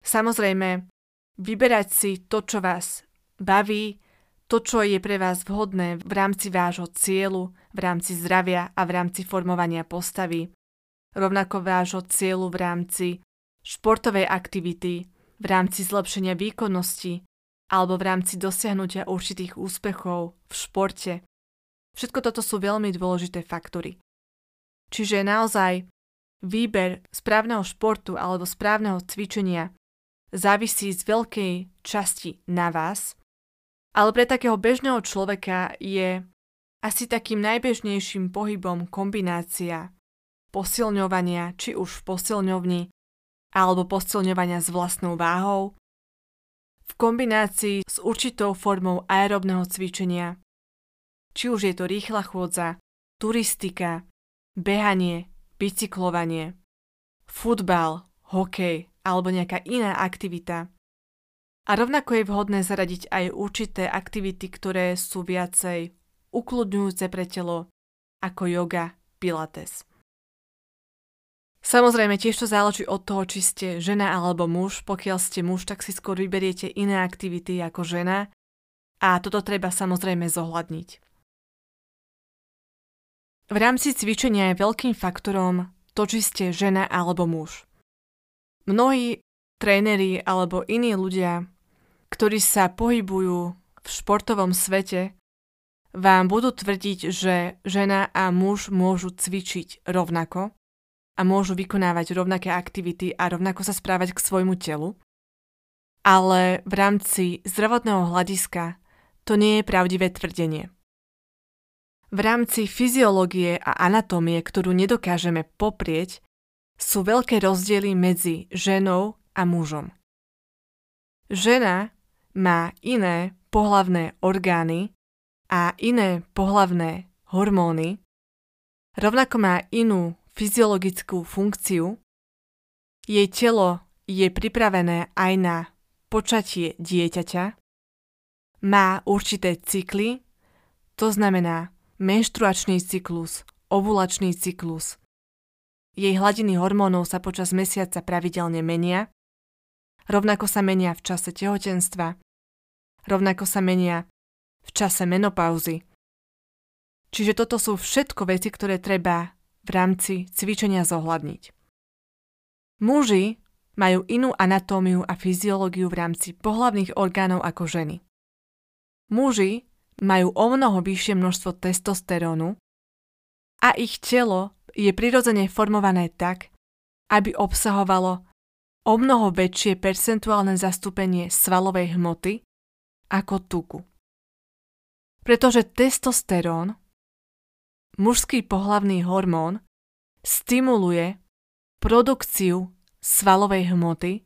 S1: samozrejme, vyberať si to, čo vás baví, to, čo je pre vás vhodné v rámci vášho cieľu, v rámci zdravia a v rámci formovania postavy, rovnako vášho cieľu v rámci športovej aktivity, v rámci zlepšenia výkonnosti alebo v rámci dosiahnutia určitých úspechov v športe. Všetko toto sú veľmi dôležité faktory. Čiže naozaj výber správneho športu alebo správneho cvičenia závisí z veľkej časti na vás ale pre takého bežného človeka je asi takým najbežnejším pohybom kombinácia posilňovania, či už v posilňovni, alebo posilňovania s vlastnou váhou, v kombinácii s určitou formou aerobného cvičenia, či už je to rýchla chôdza, turistika, behanie, bicyklovanie, futbal, hokej alebo nejaká iná aktivita, a rovnako je vhodné zaradiť aj určité aktivity, ktoré sú viacej ukludňujúce pre telo, ako yoga, pilates. Samozrejme tiež to záleží od toho, či ste žena alebo muž. Pokiaľ ste muž, tak si skôr vyberiete iné aktivity ako žena a toto treba samozrejme zohľadniť. V rámci cvičenia je veľkým faktorom to, či ste žena alebo muž. Mnohí tréneri alebo iní ľudia ktorí sa pohybujú v športovom svete, vám budú tvrdiť, že žena a muž môžu cvičiť rovnako a môžu vykonávať rovnaké aktivity a rovnako sa správať k svojmu telu. Ale v rámci zdravotného hľadiska to nie je pravdivé tvrdenie. V rámci fyziológie a anatómie, ktorú nedokážeme poprieť, sú veľké rozdiely medzi ženou a mužom. Žena má iné pohlavné orgány a iné pohlavné hormóny, rovnako má inú fyziologickú funkciu, jej telo je pripravené aj na počatie dieťaťa, má určité cykly, to znamená menštruačný cyklus, ovulačný cyklus. Jej hladiny hormónov sa počas mesiaca pravidelne menia, rovnako sa menia v čase tehotenstva, rovnako sa menia v čase menopauzy. Čiže toto sú všetko veci, ktoré treba v rámci cvičenia zohľadniť. Muži majú inú anatómiu a fyziológiu v rámci pohlavných orgánov ako ženy. Muži majú o mnoho vyššie množstvo testosterónu a ich telo je prirodzene formované tak, aby obsahovalo o mnoho väčšie percentuálne zastúpenie svalovej hmoty ako tuku. Pretože testosterón, mužský pohlavný hormón, stimuluje produkciu svalovej hmoty,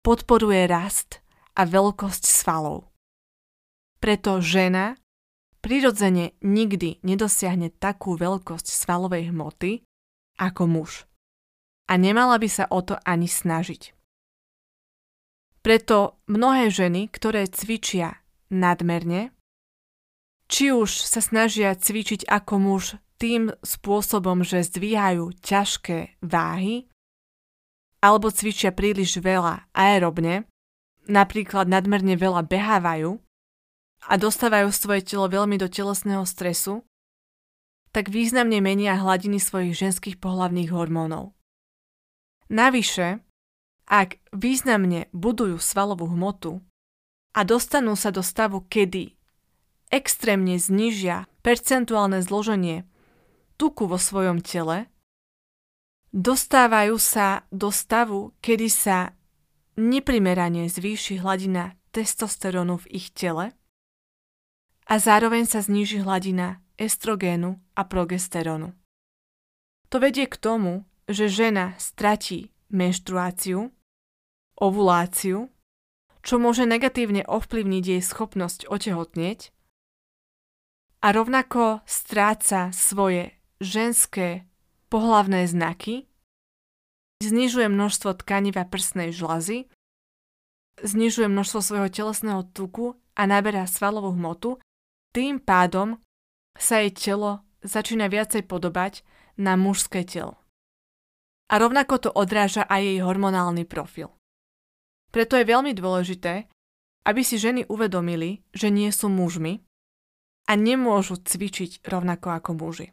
S1: podporuje rast a veľkosť svalov. Preto žena prirodzene nikdy nedosiahne takú veľkosť svalovej hmoty ako muž. a nemala by sa o to ani snažiť. Preto mnohé ženy, ktoré cvičia nadmerne, či už sa snažia cvičiť ako muž tým spôsobom, že zdvíhajú ťažké váhy, alebo cvičia príliš veľa aerobne, napríklad nadmerne veľa behávajú a dostávajú svoje telo veľmi do telesného stresu, tak významne menia hladiny svojich ženských pohlavných hormónov. Navyše, ak významne budujú svalovú hmotu a dostanú sa do stavu, kedy extrémne znižia percentuálne zloženie tuku vo svojom tele, dostávajú sa do stavu, kedy sa neprimerane zvýši hladina testosterónu v ich tele a zároveň sa zníži hladina estrogénu a progesterónu. To vedie k tomu, že žena stratí menštruáciu ovuláciu, čo môže negatívne ovplyvniť jej schopnosť otehotnieť a rovnako stráca svoje ženské pohlavné znaky, znižuje množstvo tkaniva prsnej žlazy, znižuje množstvo svojho telesného tuku a naberá svalovú hmotu, tým pádom sa jej telo začína viacej podobať na mužské telo. A rovnako to odráža aj jej hormonálny profil. Preto je veľmi dôležité, aby si ženy uvedomili, že nie sú mužmi a nemôžu cvičiť rovnako ako muži.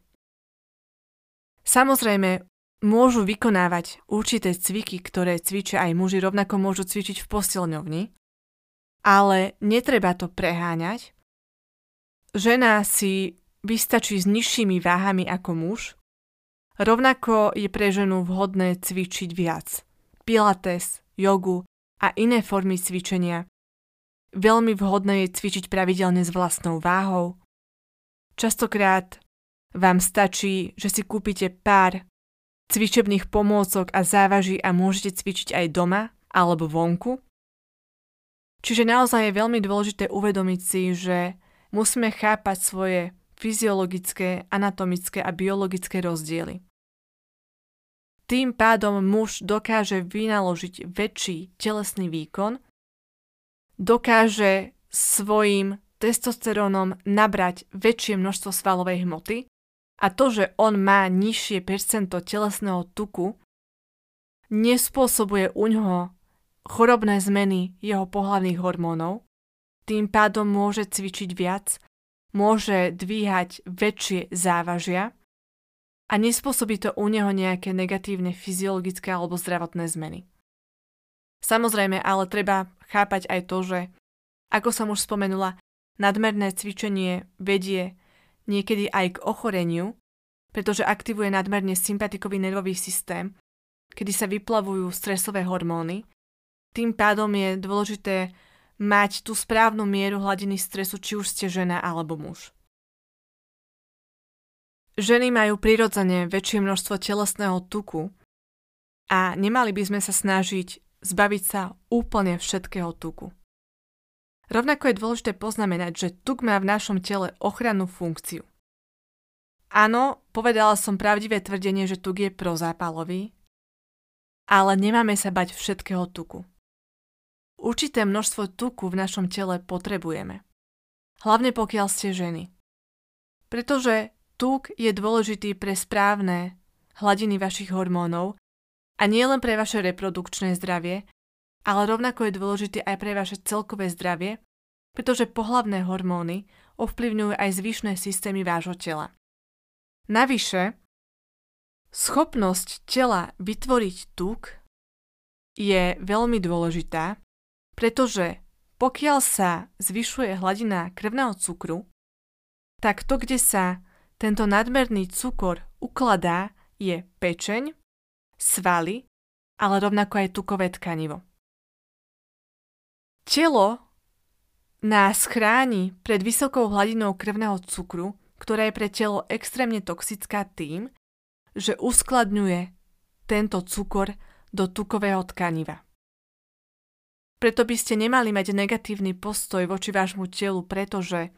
S1: Samozrejme, môžu vykonávať určité cviky, ktoré cvičia aj muži, rovnako môžu cvičiť v posilňovni, ale netreba to preháňať. Žena si vystačí s nižšími váhami ako muž, rovnako je pre ženu vhodné cvičiť viac. Pilates, jogu, a iné formy cvičenia. Veľmi vhodné je cvičiť pravidelne s vlastnou váhou. Častokrát vám stačí, že si kúpite pár cvičebných pomôcok a závaží a môžete cvičiť aj doma alebo vonku. Čiže naozaj je veľmi dôležité uvedomiť si, že musíme chápať svoje fyziologické, anatomické a biologické rozdiely. Tým pádom muž dokáže vynaložiť väčší telesný výkon, dokáže svojim testosterónom nabrať väčšie množstvo svalovej hmoty a to, že on má nižšie percento telesného tuku, nespôsobuje u ňoho chorobné zmeny jeho pohlavných hormónov, tým pádom môže cvičiť viac, môže dvíhať väčšie závažia a nespôsobí to u neho nejaké negatívne fyziologické alebo zdravotné zmeny. Samozrejme, ale treba chápať aj to, že, ako som už spomenula, nadmerné cvičenie vedie niekedy aj k ochoreniu, pretože aktivuje nadmerne sympatikový nervový systém, kedy sa vyplavujú stresové hormóny. Tým pádom je dôležité mať tú správnu mieru hladiny stresu, či už ste žena alebo muž. Ženy majú prirodzene väčšie množstvo telesného tuku a nemali by sme sa snažiť zbaviť sa úplne všetkého tuku. Rovnako je dôležité poznamenať, že tuk má v našom tele ochrannú funkciu. Áno, povedala som pravdivé tvrdenie, že tuk je prozápalový, ale nemáme sa bať všetkého tuku. Určité množstvo tuku v našom tele potrebujeme. Hlavne pokiaľ ste ženy. Pretože Tuk je dôležitý pre správne hladiny vašich hormónov a nie len pre vaše reprodukčné zdravie, ale rovnako je dôležitý aj pre vaše celkové zdravie, pretože pohlavné hormóny ovplyvňujú aj zvyšné systémy vášho tela. Navyše, schopnosť tela vytvoriť tuk je veľmi dôležitá, pretože pokiaľ sa zvyšuje hladina krvného cukru, tak to, kde sa tento nadmerný cukor ukladá je pečeň, svaly, ale rovnako aj tukové tkanivo. Telo nás chráni pred vysokou hladinou krvného cukru, ktorá je pre telo extrémne toxická tým, že uskladňuje tento cukor do tukového tkaniva. Preto by ste nemali mať negatívny postoj voči vášmu telu, pretože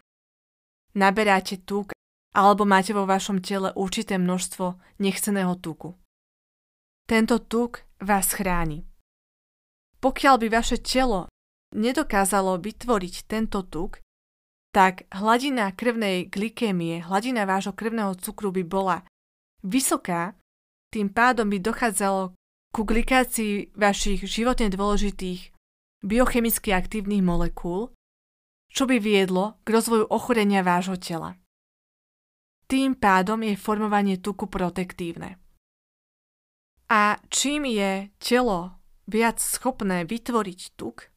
S1: naberáte tuk alebo máte vo vašom tele určité množstvo nechceného tuku. tento tuk vás chráni. Pokiaľ by vaše telo nedokázalo vytvoriť tento tuk, tak hladina krvnej glykémie, hladina vášho krvného cukru by bola vysoká, tým pádom by dochádzalo ku glikácii vašich životne dôležitých biochemicky aktívnych molekúl, čo by viedlo k rozvoju ochorenia vášho tela. Tým pádom je formovanie tuku protektívne. A čím je telo viac schopné vytvoriť tuk,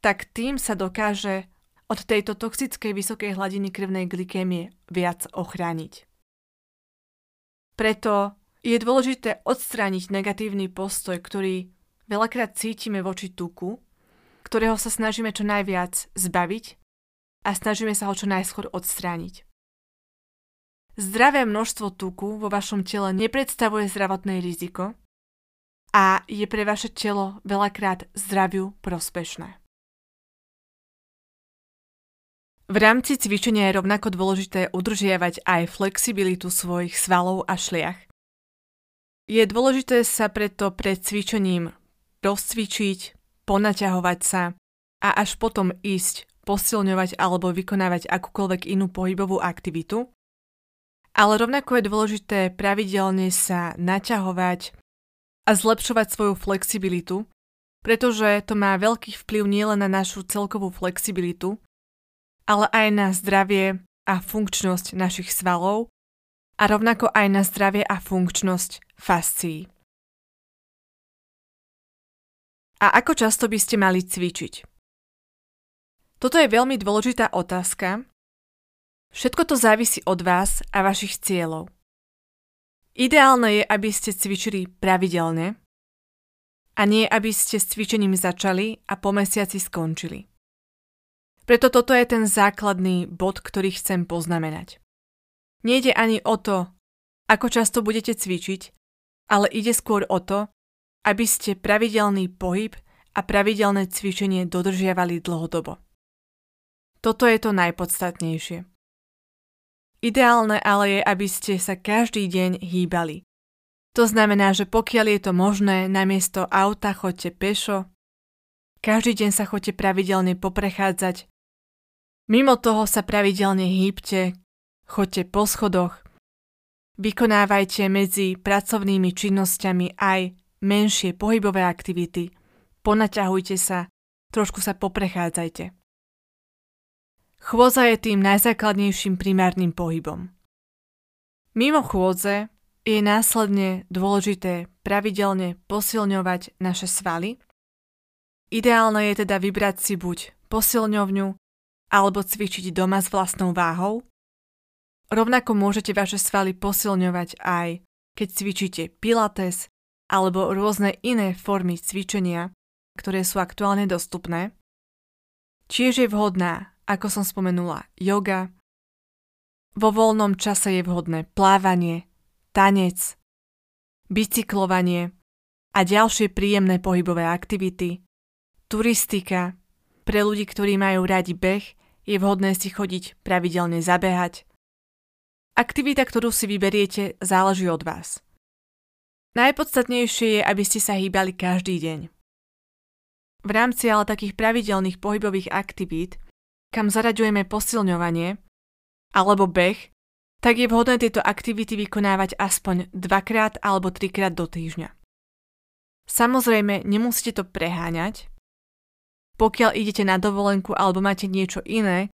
S1: tak tým sa dokáže od tejto toxickej vysokej hladiny krvnej glykémie viac ochrániť. Preto je dôležité odstrániť negatívny postoj, ktorý veľakrát cítime voči tuku, ktorého sa snažíme čo najviac zbaviť a snažíme sa ho čo najskôr odstrániť. Zdravé množstvo tuku vo vašom tele nepredstavuje zdravotné riziko a je pre vaše telo veľakrát zdraviu prospešné. V rámci cvičenia je rovnako dôležité udržiavať aj flexibilitu svojich svalov a šliach. Je dôležité sa preto pred cvičením rozcvičiť, ponaťahovať sa a až potom ísť posilňovať alebo vykonávať akúkoľvek inú pohybovú aktivitu. Ale rovnako je dôležité pravidelne sa naťahovať a zlepšovať svoju flexibilitu, pretože to má veľký vplyv nielen na našu celkovú flexibilitu, ale aj na zdravie a funkčnosť našich svalov a rovnako aj na zdravie a funkčnosť fascií. A ako často by ste mali cvičiť? Toto je veľmi dôležitá otázka. Všetko to závisí od vás a vašich cieľov. Ideálne je, aby ste cvičili pravidelne a nie, aby ste s cvičením začali a po mesiaci skončili. Preto toto je ten základný bod, ktorý chcem poznamenať. Nejde ani o to, ako často budete cvičiť, ale ide skôr o to, aby ste pravidelný pohyb a pravidelné cvičenie dodržiavali dlhodobo. Toto je to najpodstatnejšie. Ideálne ale je, aby ste sa každý deň hýbali. To znamená, že pokiaľ je to možné, namiesto auta choďte pešo, každý deň sa choďte pravidelne poprechádzať Mimo toho sa pravidelne hýbte, choďte po schodoch, vykonávajte medzi pracovnými činnosťami aj menšie pohybové aktivity, ponaťahujte sa, trošku sa poprechádzajte. Chôdza je tým najzákladnejším primárnym pohybom. Mimo chôdze je následne dôležité pravidelne posilňovať naše svaly. Ideálne je teda vybrať si buď posilňovňu alebo cvičiť doma s vlastnou váhou. Rovnako môžete vaše svaly posilňovať aj keď cvičíte pilates alebo rôzne iné formy cvičenia, ktoré sú aktuálne dostupné. Tiež je vhodná, ako som spomenula, yoga. Vo voľnom čase je vhodné plávanie, tanec, bicyklovanie a ďalšie príjemné pohybové aktivity, turistika, pre ľudí, ktorí majú radi beh, je vhodné si chodiť pravidelne zabehať. Aktivita, ktorú si vyberiete, záleží od vás. Najpodstatnejšie je, aby ste sa hýbali každý deň. V rámci ale takých pravidelných pohybových aktivít, kam zaraďujeme posilňovanie alebo beh, tak je vhodné tieto aktivity vykonávať aspoň dvakrát alebo trikrát do týždňa. Samozrejme, nemusíte to preháňať, pokiaľ idete na dovolenku alebo máte niečo iné,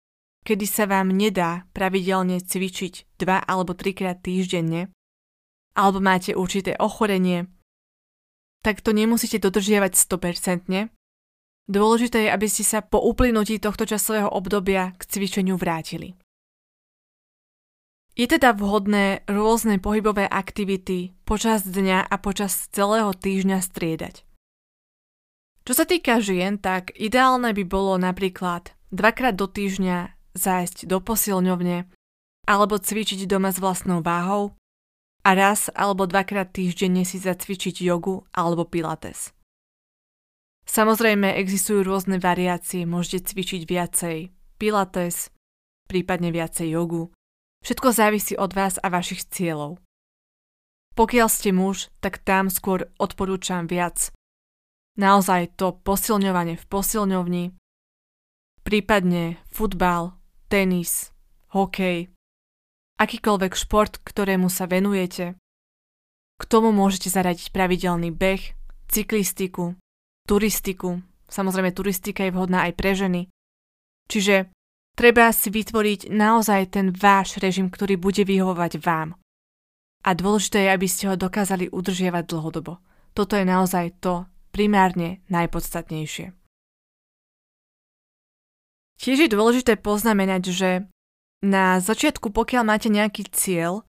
S1: kedy sa vám nedá pravidelne cvičiť dva alebo trikrát týždenne, alebo máte určité ochorenie, tak to nemusíte dodržiavať 100%. Dôležité je, aby ste sa po uplynutí tohto časového obdobia k cvičeniu vrátili. Je teda vhodné rôzne pohybové aktivity počas dňa a počas celého týždňa striedať. Čo sa týka žien, tak ideálne by bolo napríklad dvakrát do týždňa zájsť do posilňovne alebo cvičiť doma s vlastnou váhou a raz alebo dvakrát týždenne si zacvičiť jogu alebo pilates. Samozrejme existujú rôzne variácie, môžete cvičiť viacej pilates, prípadne viacej jogu. Všetko závisí od vás a vašich cieľov. Pokiaľ ste muž, tak tam skôr odporúčam viac. Naozaj to posilňovanie v posilňovni, prípadne futbal, tenis, hokej, akýkoľvek šport, ktorému sa venujete. K tomu môžete zaradiť pravidelný beh, cyklistiku, turistiku. Samozrejme, turistika je vhodná aj pre ženy. Čiže treba si vytvoriť naozaj ten váš režim, ktorý bude vyhovovať vám. A dôležité je, aby ste ho dokázali udržiavať dlhodobo. Toto je naozaj to primárne najpodstatnejšie. Tiež je dôležité poznamenať, že na začiatku, pokiaľ máte nejaký cieľ,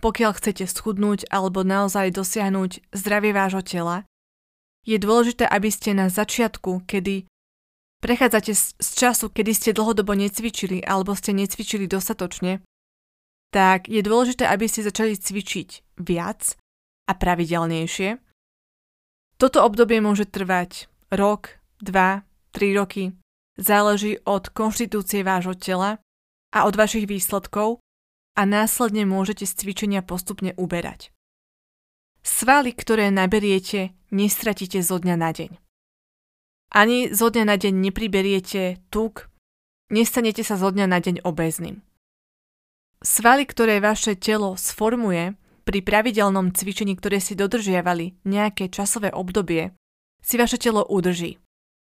S1: pokiaľ chcete schudnúť alebo naozaj dosiahnuť zdravie vášho tela, je dôležité, aby ste na začiatku, kedy prechádzate z času, kedy ste dlhodobo necvičili alebo ste necvičili dostatočne, tak je dôležité, aby ste začali cvičiť viac a pravidelnejšie. Toto obdobie môže trvať rok, dva, tri roky. Záleží od konštitúcie vášho tela a od vašich výsledkov a následne môžete z cvičenia postupne uberať. Svaly, ktoré naberiete, nestratíte zo dňa na deň. Ani zo dňa na deň nepriberiete tuk, nestanete sa zo dňa na deň obezným. Svaly, ktoré vaše telo sformuje pri pravidelnom cvičení, ktoré si dodržiavali nejaké časové obdobie, si vaše telo udrží.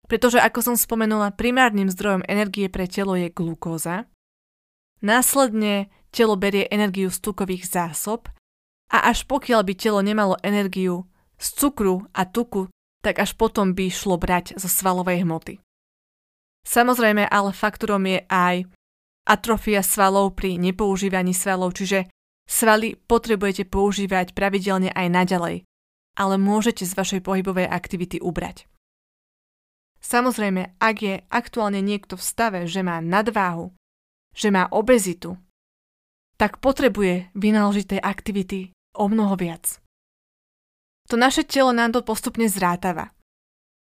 S1: Pretože, ako som spomenula, primárnym zdrojom energie pre telo je glukóza. Následne telo berie energiu z tukových zásob a až pokiaľ by telo nemalo energiu z cukru a tuku, tak až potom by šlo brať zo svalovej hmoty. Samozrejme, ale faktorom je aj atrofia svalov pri nepoužívaní svalov, čiže svaly potrebujete používať pravidelne aj naďalej, ale môžete z vašej pohybovej aktivity ubrať. Samozrejme, ak je aktuálne niekto v stave, že má nadváhu, že má obezitu, tak potrebuje vynaložiť tej aktivity o mnoho viac. To naše telo nám to postupne zrátava.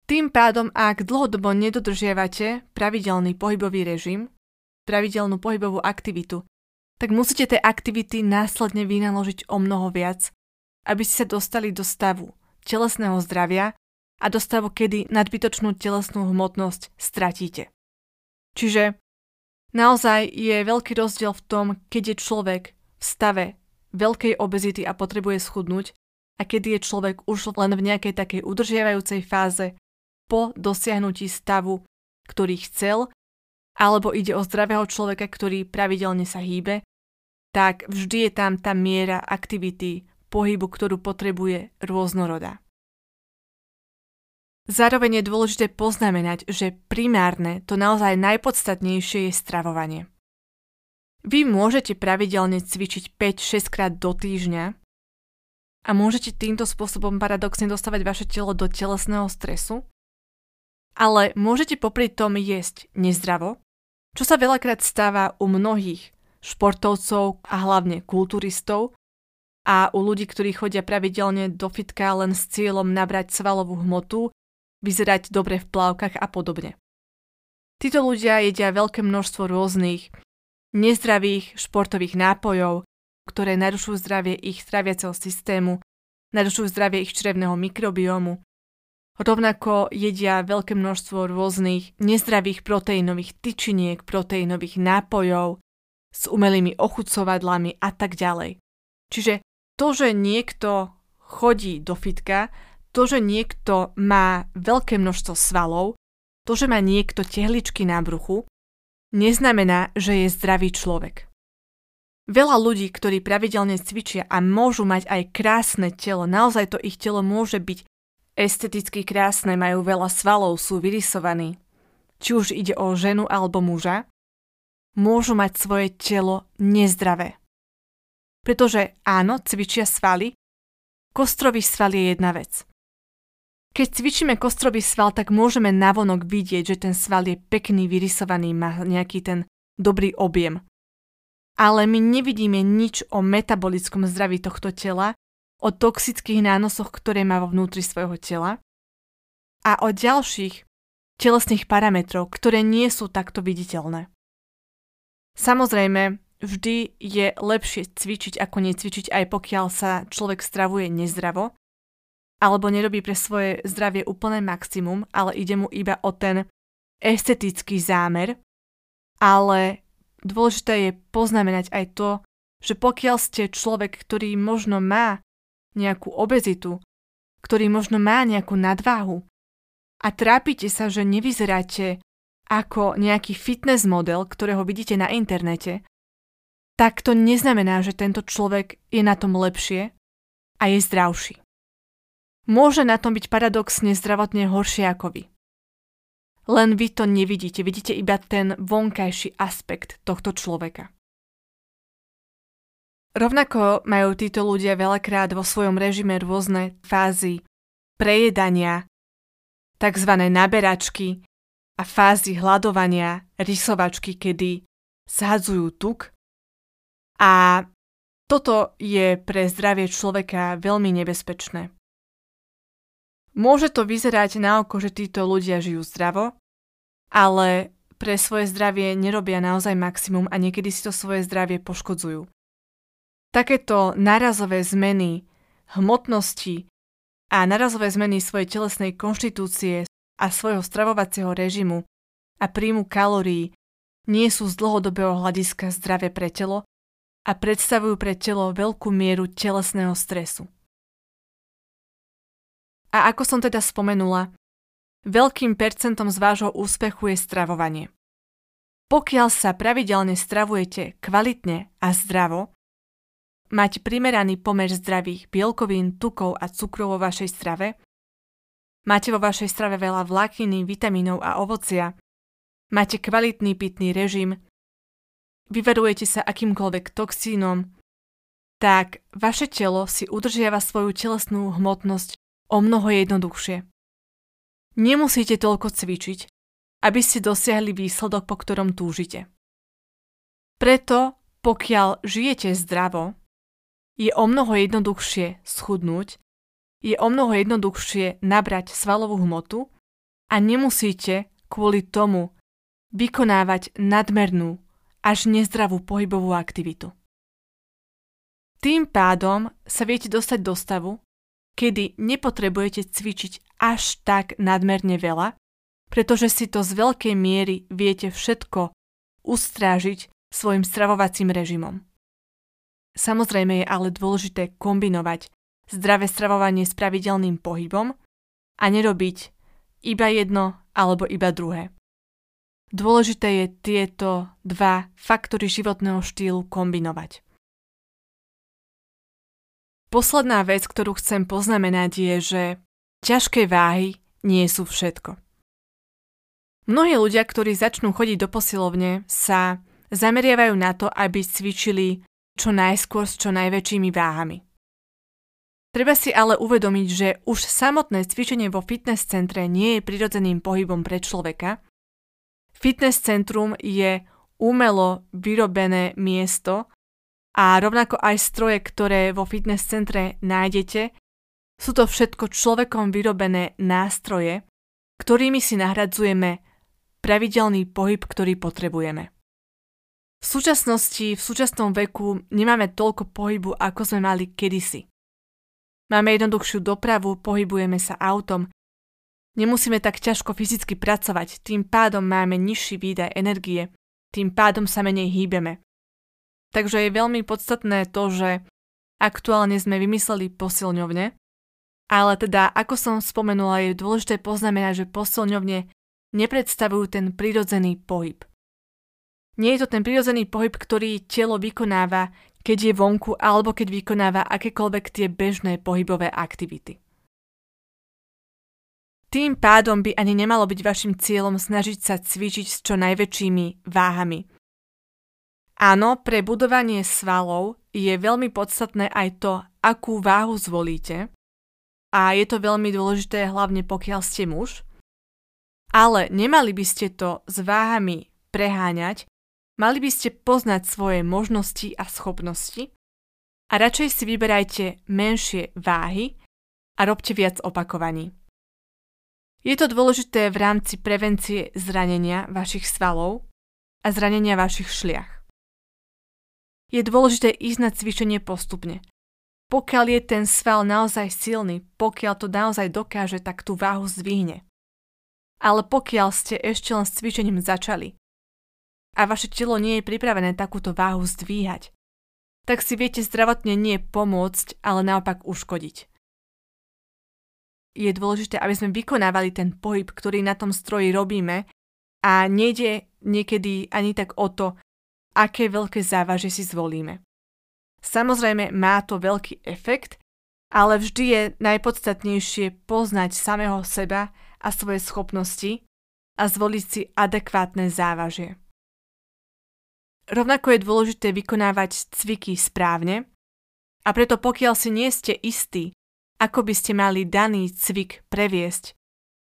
S1: Tým pádom, ak dlhodobo nedodržiavate pravidelný pohybový režim, pravidelnú pohybovú aktivitu, tak musíte tej aktivity následne vynaložiť o mnoho viac, aby ste sa dostali do stavu telesného zdravia a do stavu, kedy nadbytočnú telesnú hmotnosť stratíte. Čiže naozaj je veľký rozdiel v tom, keď je človek v stave veľkej obezity a potrebuje schudnúť a kedy je človek už len v nejakej takej udržiavajúcej fáze po dosiahnutí stavu, ktorý chcel alebo ide o zdravého človeka, ktorý pravidelne sa hýbe, tak vždy je tam tá miera aktivity, pohybu, ktorú potrebuje rôznorodá. Zároveň je dôležité poznamenať, že primárne, to naozaj najpodstatnejšie je stravovanie. Vy môžete pravidelne cvičiť 5-6 krát do týždňa a môžete týmto spôsobom paradoxne dostávať vaše telo do telesného stresu, ale môžete popri tom jesť nezdravo, čo sa veľakrát stáva u mnohých športovcov a hlavne kulturistov a u ľudí, ktorí chodia pravidelne do fitka len s cieľom nabrať svalovú hmotu, vyzerať dobre v plávkach a podobne. Títo ľudia jedia veľké množstvo rôznych nezdravých športových nápojov, ktoré narušujú zdravie ich traviaceho systému, narušujú zdravie ich črevného mikrobiomu Rovnako jedia veľké množstvo rôznych nezdravých proteínových tyčiniek, proteínových nápojov s umelými ochucovadlami a tak ďalej. Čiže to, že niekto chodí do fitka, to, že niekto má veľké množstvo svalov, to, že má niekto tehličky na bruchu, neznamená, že je zdravý človek. Veľa ľudí, ktorí pravidelne cvičia a môžu mať aj krásne telo, naozaj to ich telo môže byť esteticky krásne, majú veľa svalov, sú vyrysovaní, či už ide o ženu alebo muža, môžu mať svoje telo nezdravé. Pretože áno, cvičia svaly, kostrový sval je jedna vec. Keď cvičíme kostrový sval, tak môžeme navonok vidieť, že ten sval je pekný, vyrysovaný, má nejaký ten dobrý objem. Ale my nevidíme nič o metabolickom zdraví tohto tela o toxických nánosoch, ktoré má vo vnútri svojho tela a o ďalších telesných parametrov, ktoré nie sú takto viditeľné. Samozrejme, vždy je lepšie cvičiť ako necvičiť, aj pokiaľ sa človek stravuje nezdravo, alebo nerobí pre svoje zdravie úplné maximum, ale ide mu iba o ten estetický zámer. Ale dôležité je poznamenať aj to, že pokiaľ ste človek, ktorý možno má nejakú obezitu, ktorý možno má nejakú nadváhu a trápite sa, že nevyzeráte ako nejaký fitness model, ktorého vidíte na internete, tak to neznamená, že tento človek je na tom lepšie a je zdravší. Môže na tom byť paradoxne zdravotne horšie ako vy. Len vy to nevidíte, vidíte iba ten vonkajší aspekt tohto človeka. Rovnako majú títo ľudia veľakrát vo svojom režime rôzne fázy prejedania, tzv. naberačky a fázy hľadovania, rysovačky, kedy zhadzujú tuk a toto je pre zdravie človeka veľmi nebezpečné. Môže to vyzerať na oko, že títo ľudia žijú zdravo, ale pre svoje zdravie nerobia naozaj maximum a niekedy si to svoje zdravie poškodzujú. Takéto narazové zmeny hmotnosti a narazové zmeny svojej telesnej konštitúcie a svojho stravovacieho režimu a príjmu kalórií nie sú z dlhodobého hľadiska zdravé pre telo a predstavujú pre telo veľkú mieru telesného stresu. A ako som teda spomenula, veľkým percentom z vášho úspechu je stravovanie. Pokiaľ sa pravidelne stravujete kvalitne a zdravo, mať primeraný pomer zdravých bielkovín, tukov a cukrov vo vašej strave, máte vo vašej strave veľa vlákniny, vitamínov a ovocia, máte kvalitný pitný režim, vyverujete sa akýmkoľvek toxínom, tak vaše telo si udržiava svoju telesnú hmotnosť o mnoho jednoduchšie. Nemusíte toľko cvičiť, aby ste dosiahli výsledok, po ktorom túžite. Preto, pokiaľ žijete zdravo, je o mnoho jednoduchšie schudnúť, je o mnoho jednoduchšie nabrať svalovú hmotu a nemusíte kvôli tomu vykonávať nadmernú až nezdravú pohybovú aktivitu. Tým pádom sa viete dostať do stavu, kedy nepotrebujete cvičiť až tak nadmerne veľa, pretože si to z veľkej miery viete všetko ustrážiť svojim stravovacím režimom. Samozrejme je ale dôležité kombinovať zdravé stravovanie s pravidelným pohybom a nerobiť iba jedno alebo iba druhé. Dôležité je tieto dva faktory životného štýlu kombinovať. Posledná vec, ktorú chcem poznamenať je, že ťažké váhy nie sú všetko. Mnohí ľudia, ktorí začnú chodiť do posilovne, sa zameriavajú na to, aby cvičili čo najskôr s čo najväčšími váhami. Treba si ale uvedomiť, že už samotné cvičenie vo fitness centre nie je prirodzeným pohybom pre človeka Fitness centrum je umelo vyrobené miesto a rovnako aj stroje, ktoré vo fitness centre nájdete, sú to všetko človekom vyrobené nástroje, ktorými si nahradzujeme pravidelný pohyb, ktorý potrebujeme. V súčasnosti, v súčasnom veku nemáme toľko pohybu, ako sme mali kedysi. Máme jednoduchšiu dopravu, pohybujeme sa autom, Nemusíme tak ťažko fyzicky pracovať, tým pádom máme nižší výdaj energie, tým pádom sa menej hýbeme. Takže je veľmi podstatné to, že aktuálne sme vymysleli posilňovne, ale teda, ako som spomenula, je dôležité poznamenať, že posilňovne nepredstavujú ten prirodzený pohyb. Nie je to ten prirodzený pohyb, ktorý telo vykonáva, keď je vonku alebo keď vykonáva akékoľvek tie bežné pohybové aktivity. Tým pádom by ani nemalo byť vašim cieľom snažiť sa cvičiť s čo najväčšími váhami. Áno, pre budovanie svalov je veľmi podstatné aj to, akú váhu zvolíte. A je to veľmi dôležité hlavne pokiaľ ste muž. Ale nemali by ste to s váhami preháňať, mali by ste poznať svoje možnosti a schopnosti a radšej si vyberajte menšie váhy a robte viac opakovaní. Je to dôležité v rámci prevencie zranenia vašich svalov a zranenia vašich šliach. je dôležité ísť na cvičenie postupne. Pokiaľ je ten sval naozaj silný, pokiaľ to naozaj dokáže, tak tú váhu zdvihne. Ale pokiaľ ste ešte len s cvičením začali a vaše telo nie je pripravené takúto váhu zdvíhať, tak si viete zdravotne nie pomôcť, ale naopak uškodiť. Je dôležité, aby sme vykonávali ten pohyb, ktorý na tom stroji robíme a nejde niekedy ani tak o to, aké veľké závažie si zvolíme. Samozrejme má to veľký efekt, ale vždy je najpodstatnejšie poznať samého seba a svoje schopnosti a zvoliť si adekvátne závažie. Rovnako je dôležité vykonávať cviky správne a preto pokiaľ si nie ste istí, ako by ste mali daný cvik previesť,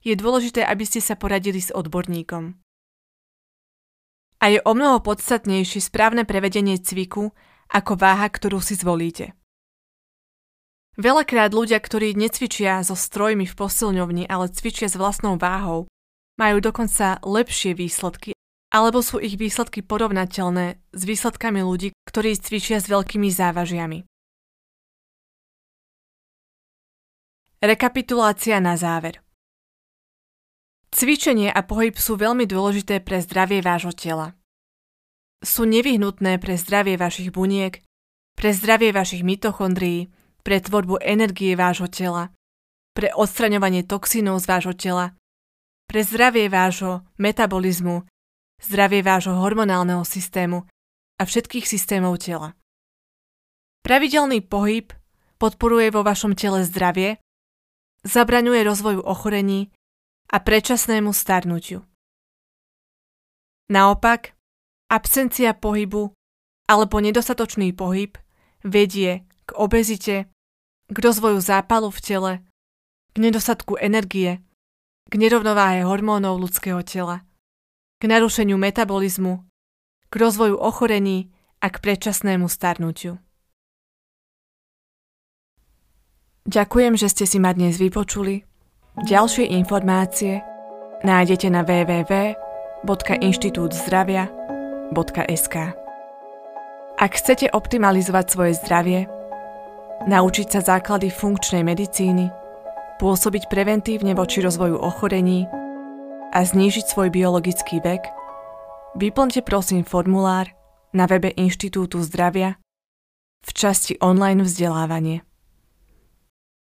S1: je dôležité, aby ste sa poradili s odborníkom. A je o mnoho podstatnejšie správne prevedenie cviku ako váha, ktorú si zvolíte. Veľakrát ľudia, ktorí necvičia so strojmi v posilňovni, ale cvičia s vlastnou váhou, majú dokonca lepšie výsledky, alebo sú ich výsledky porovnateľné s výsledkami ľudí, ktorí cvičia s veľkými závažiami. Rekapitulácia na záver. Cvičenie a pohyb sú veľmi dôležité pre zdravie vášho tela sú nevyhnutné pre zdravie vašich buniek, pre zdravie vašich mitochondrií, pre tvorbu energie vášho tela, pre odstraňovanie toxínov z vášho tela, pre zdravie vášho metabolizmu, zdravie vášho hormonálneho systému a všetkých systémov tela. Pravidelný pohyb podporuje vo vašom tele zdravie, zabraňuje rozvoju ochorení a predčasnému starnutiu. Naopak, Absencia pohybu alebo nedostatočný pohyb vedie k obezite, k rozvoju zápalu v tele, k nedostatku energie, k nerovnováhe hormónov ľudského tela, k narušeniu metabolizmu, k rozvoju ochorení a k predčasnému starnutiu. Ďakujem, že ste si ma dnes vypočuli. Ďalšie informácie nájdete na www.inštitútzdravia.com www.zdravie.sk Ak chcete optimalizovať svoje zdravie, naučiť sa základy funkčnej medicíny, pôsobiť preventívne voči rozvoju ochorení a znížiť svoj biologický vek, vyplňte prosím formulár na webe Inštitútu zdravia v časti online vzdelávanie.